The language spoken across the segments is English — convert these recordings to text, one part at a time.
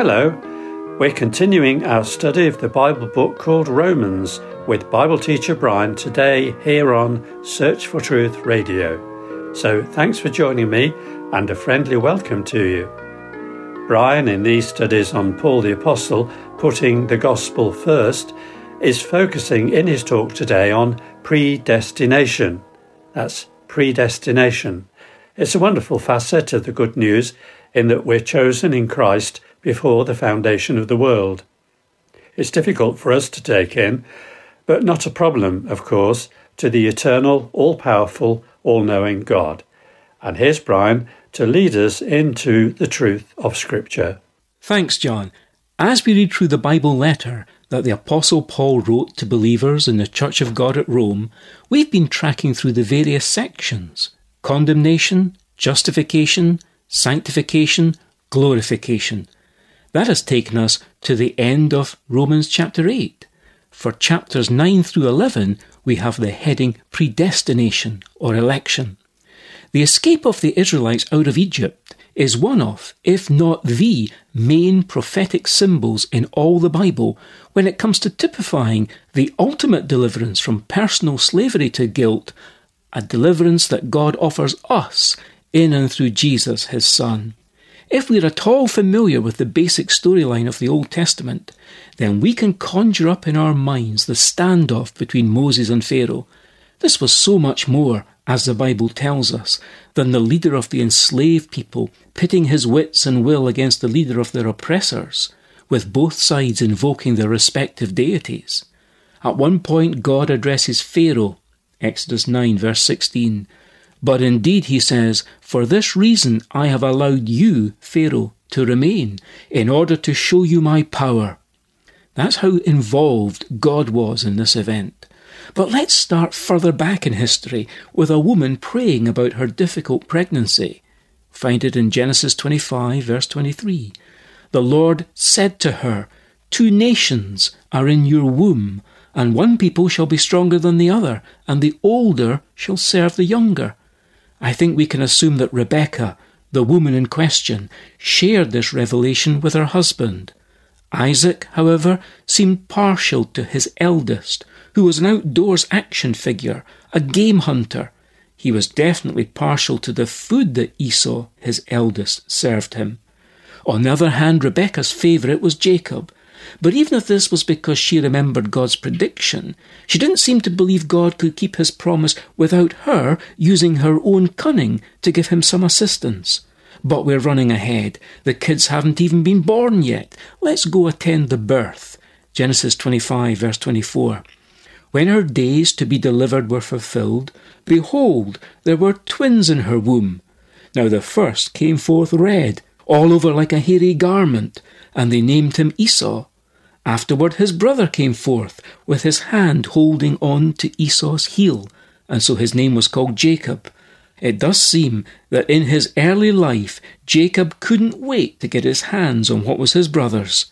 Hello, we're continuing our study of the Bible book called Romans with Bible teacher Brian today here on Search for Truth Radio. So thanks for joining me and a friendly welcome to you. Brian, in these studies on Paul the Apostle putting the gospel first, is focusing in his talk today on predestination. That's predestination. It's a wonderful facet of the good news in that we're chosen in Christ before the foundation of the world. It's difficult for us to take in, but not a problem, of course, to the eternal, all powerful, all knowing God. And here's Brian to lead us into the truth of Scripture. Thanks, John. As we read through the Bible letter that the Apostle Paul wrote to believers in the Church of God at Rome, we've been tracking through the various sections condemnation, justification, sanctification, glorification. That has taken us to the end of Romans chapter 8. For chapters 9 through 11, we have the heading predestination or election. The escape of the Israelites out of Egypt is one of, if not the, main prophetic symbols in all the Bible when it comes to typifying the ultimate deliverance from personal slavery to guilt, a deliverance that God offers us in and through Jesus, his Son. If we're at all familiar with the basic storyline of the Old Testament, then we can conjure up in our minds the standoff between Moses and Pharaoh. This was so much more, as the Bible tells us, than the leader of the enslaved people pitting his wits and will against the leader of their oppressors, with both sides invoking their respective deities. At one point, God addresses Pharaoh, Exodus 9, verse 16, but indeed, he says, For this reason I have allowed you, Pharaoh, to remain, in order to show you my power. That's how involved God was in this event. But let's start further back in history with a woman praying about her difficult pregnancy. Find it in Genesis 25, verse 23. The Lord said to her, Two nations are in your womb, and one people shall be stronger than the other, and the older shall serve the younger. I think we can assume that Rebecca, the woman in question, shared this revelation with her husband. Isaac, however, seemed partial to his eldest, who was an outdoors action figure, a game hunter. He was definitely partial to the food that Esau, his eldest, served him. On the other hand, Rebecca's favourite was Jacob, but even if this was because she remembered God's prediction, she didn't seem to believe God could keep his promise without her using her own cunning to give him some assistance. But we're running ahead. The kids haven't even been born yet. Let's go attend the birth. Genesis 25, verse 24. When her days to be delivered were fulfilled, behold, there were twins in her womb. Now the first came forth red, all over like a hairy garment, and they named him Esau. Afterward his brother came forth, with his hand holding on to Esau's heel, and so his name was called Jacob. It does seem that in his early life Jacob couldn't wait to get his hands on what was his brother's.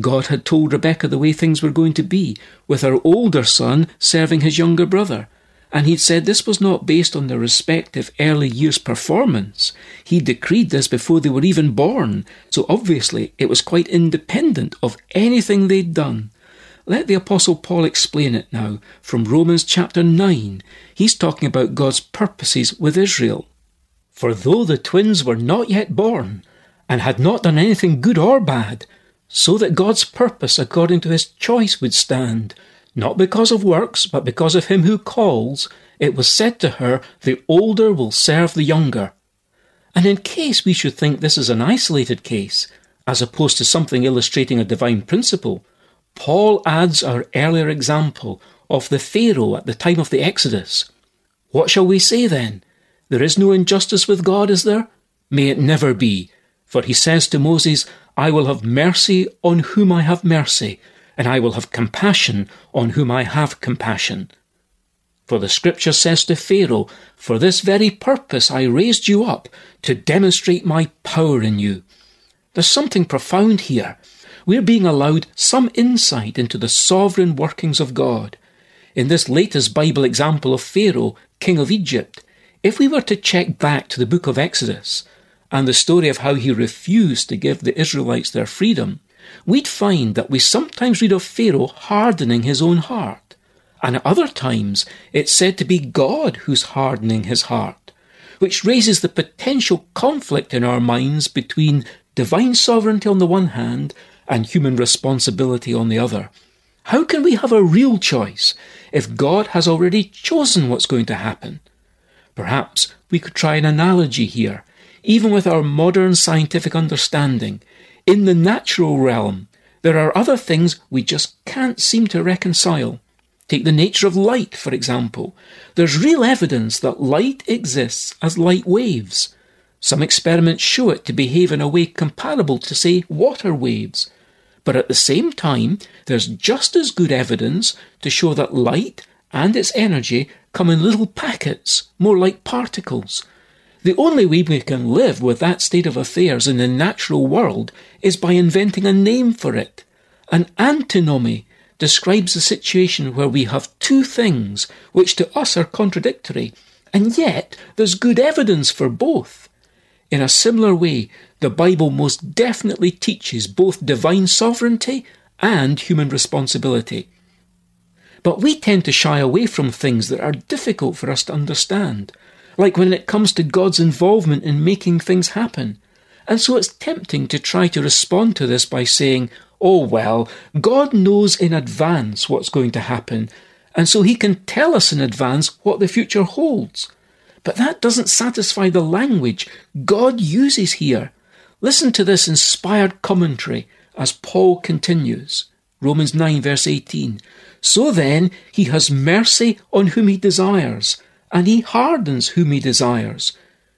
God had told Rebekah the way things were going to be, with her older son serving his younger brother, and he'd said this was not based on their respective early years' performance. He decreed this before they were even born, so obviously it was quite independent of anything they'd done. Let the Apostle Paul explain it now from Romans chapter 9. He's talking about God's purposes with Israel. For though the twins were not yet born, and had not done anything good or bad, so that God's purpose according to his choice would stand, not because of works, but because of him who calls, it was said to her, The older will serve the younger. And in case we should think this is an isolated case, as opposed to something illustrating a divine principle, Paul adds our earlier example of the Pharaoh at the time of the Exodus. What shall we say then? There is no injustice with God, is there? May it never be. For he says to Moses, I will have mercy on whom I have mercy, and I will have compassion on whom I have compassion. For the scripture says to Pharaoh, For this very purpose I raised you up, to demonstrate my power in you. There's something profound here. We're being allowed some insight into the sovereign workings of God. In this latest Bible example of Pharaoh, king of Egypt, if we were to check back to the book of Exodus, and the story of how he refused to give the Israelites their freedom, we'd find that we sometimes read of Pharaoh hardening his own heart, and at other times it's said to be God who's hardening his heart, which raises the potential conflict in our minds between divine sovereignty on the one hand and human responsibility on the other. How can we have a real choice if God has already chosen what's going to happen? Perhaps we could try an analogy here. Even with our modern scientific understanding, in the natural realm, there are other things we just can't seem to reconcile. Take the nature of light, for example. There's real evidence that light exists as light waves. Some experiments show it to behave in a way comparable to, say, water waves. But at the same time, there's just as good evidence to show that light and its energy come in little packets, more like particles. The only way we can live with that state of affairs in the natural world is by inventing a name for it. An antinomy describes a situation where we have two things which to us are contradictory, and yet there's good evidence for both. In a similar way, the Bible most definitely teaches both divine sovereignty and human responsibility. But we tend to shy away from things that are difficult for us to understand, like when it comes to God's involvement in making things happen. And so it's tempting to try to respond to this by saying, oh well, God knows in advance what's going to happen, and so he can tell us in advance what the future holds. But that doesn't satisfy the language God uses here. Listen to this inspired commentary as Paul continues. Romans 9, verse 18. So then, he has mercy on whom he desires, and he hardens whom he desires.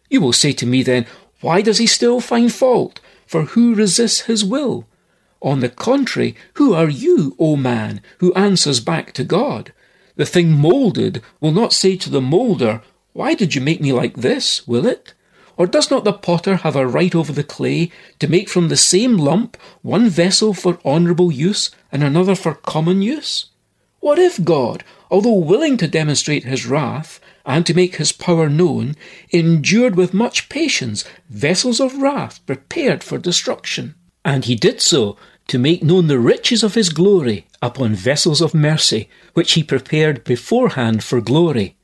You will say to me then, Why does he still find fault? For who resists his will? On the contrary, who are you, O man, who answers back to God? The thing moulded will not say to the moulder, Why did you make me like this, will it? Or does not the potter have a right over the clay to make from the same lump one vessel for honourable use and another for common use? What if God, although willing to demonstrate his wrath and to make his power known, endured with much patience vessels of wrath prepared for destruction? And he did so to make known the riches of his glory upon vessels of mercy, which he prepared beforehand for glory.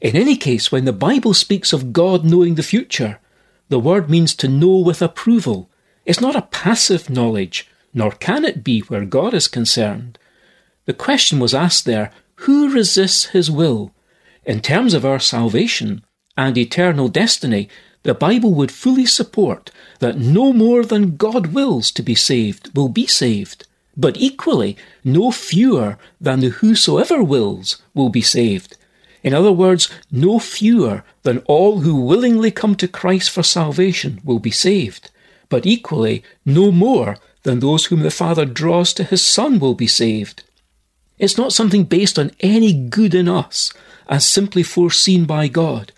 In any case, when the Bible speaks of God knowing the future, the word means to know with approval. It's not a passive knowledge, nor can it be where God is concerned. The question was asked there who resists his will? In terms of our salvation and eternal destiny, the Bible would fully support that no more than God wills to be saved will be saved, but equally, no fewer than the whosoever wills will be saved. In other words, no fewer than all who willingly come to Christ for salvation will be saved, but equally no more than those whom the Father draws to his Son will be saved. It's not something based on any good in us, as simply foreseen by God.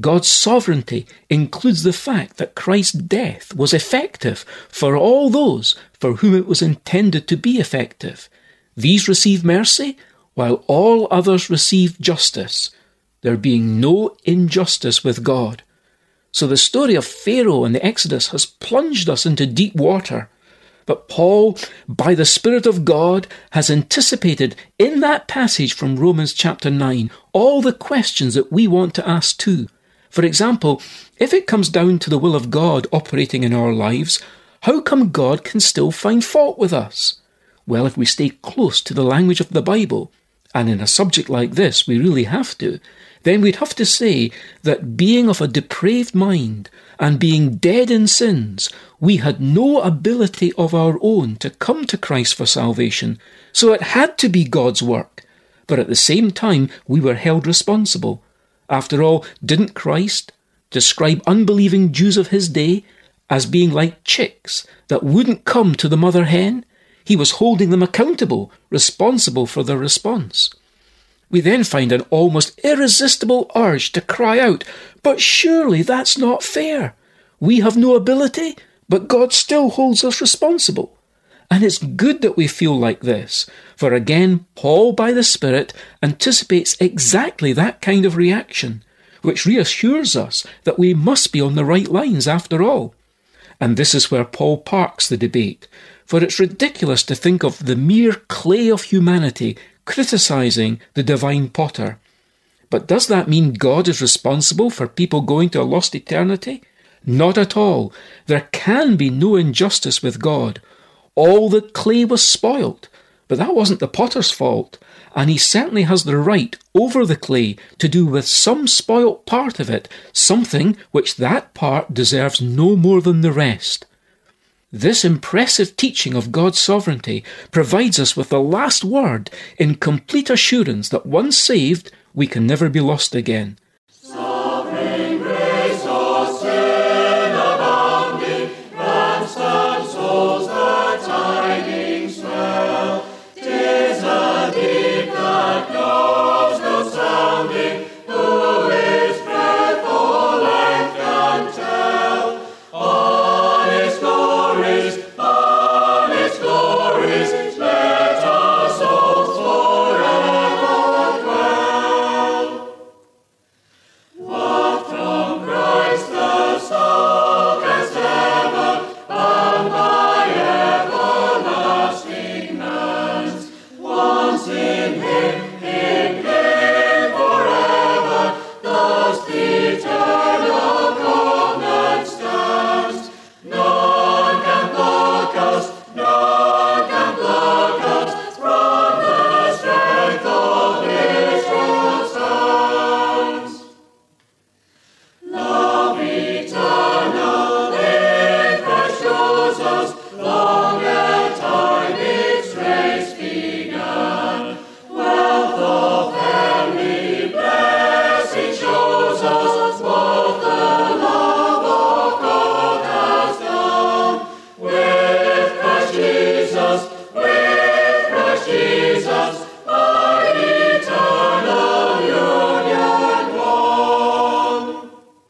God's sovereignty includes the fact that Christ's death was effective for all those for whom it was intended to be effective. These receive mercy, while all others receive justice, there being no injustice with God. So the story of Pharaoh and the Exodus has plunged us into deep water. But Paul, by the Spirit of God, has anticipated in that passage from Romans chapter 9 all the questions that we want to ask too. For example, if it comes down to the will of God operating in our lives, how come God can still find fault with us? Well, if we stay close to the language of the Bible, and in a subject like this we really have to, then we'd have to say that being of a depraved mind and being dead in sins, we had no ability of our own to come to Christ for salvation, so it had to be God's work. But at the same time, we were held responsible. After all, didn't Christ describe unbelieving Jews of his day as being like chicks that wouldn't come to the mother hen? He was holding them accountable, responsible for their response. We then find an almost irresistible urge to cry out, But surely that's not fair. We have no ability, but God still holds us responsible. And it's good that we feel like this, for again, Paul by the Spirit anticipates exactly that kind of reaction. which reassures us that we must be on the right lines after all. And this is where Paul parks the debate, for it's ridiculous to think of the mere clay of humanity criticising the divine potter. But does that mean God is responsible for people going to a lost eternity? Not at all. There can be no injustice with God. All the clay was spoilt, but that wasn't the potter's fault, and he certainly has the right over the clay to do with some spoilt part of it something which that part deserves no more than the rest. This impressive teaching of God's sovereignty provides us with the last word in complete assurance that once saved, we can never be lost again.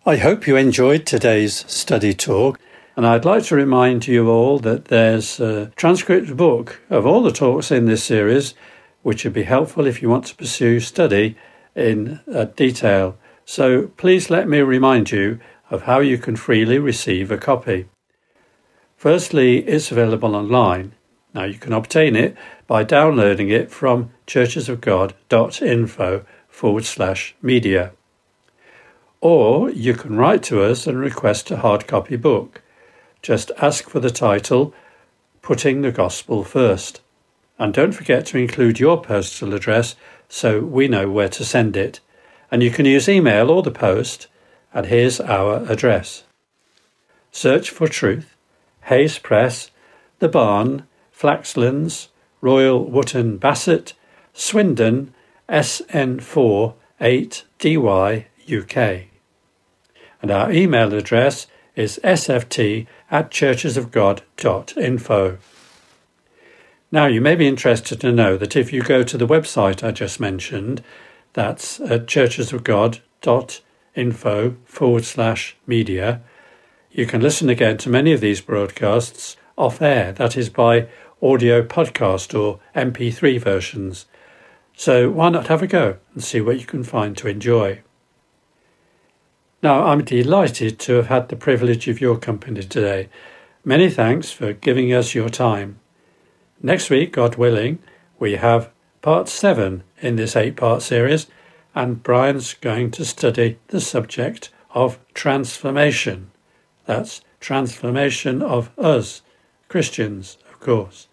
I hope you enjoyed today's study talk, and I'd like to remind you all that there's a transcript book of all the talks in this series, which would be helpful if you want to pursue study in uh, detail. So please let me remind you of how you can freely receive a copy. Firstly, it's available online. Now you can obtain it by downloading it from churchesofgod.info forward slash media. Or you can write to us and request a hard copy book. Just ask for the title, Putting the Gospel First. And don't forget to include your postal address so we know where to send it. And you can use email or the post, and here's our address. Search for Truth, Hayes Press, The Barn, Flaxlands, Royal Wootton Bassett, Swindon, SN4 8DY UK. And our email address is sft at churchesofgod.info. Now, you may be interested to know that if you go to the website I just mentioned, that's uh, at churchesofgod.info forward slash media, you can listen again to many of these broadcasts off air, that is by audio podcast or MP3 versions. So why not have a go and see what you can find to enjoy? Now, I'm delighted to have had the privilege of your company today. Many thanks for giving us your time. Next week, God willing, we have part seven in this eight part series, and Brian's going to study the subject of transformation. That's transformation of us, Christians, of course.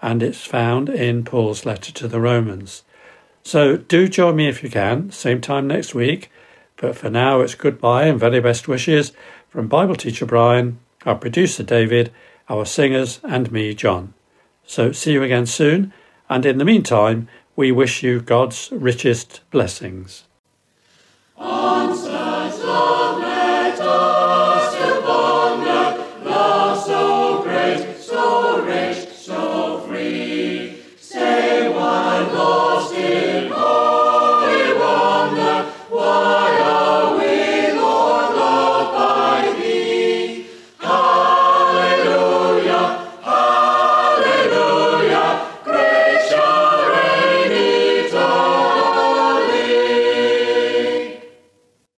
And it's found in Paul's letter to the Romans. So do join me if you can, same time next week but for now, it's goodbye and very best wishes from Bible teacher Brian, our producer David, our singers, and me, John. So see you again soon, and in the meantime, we wish you God's richest blessings. Answer.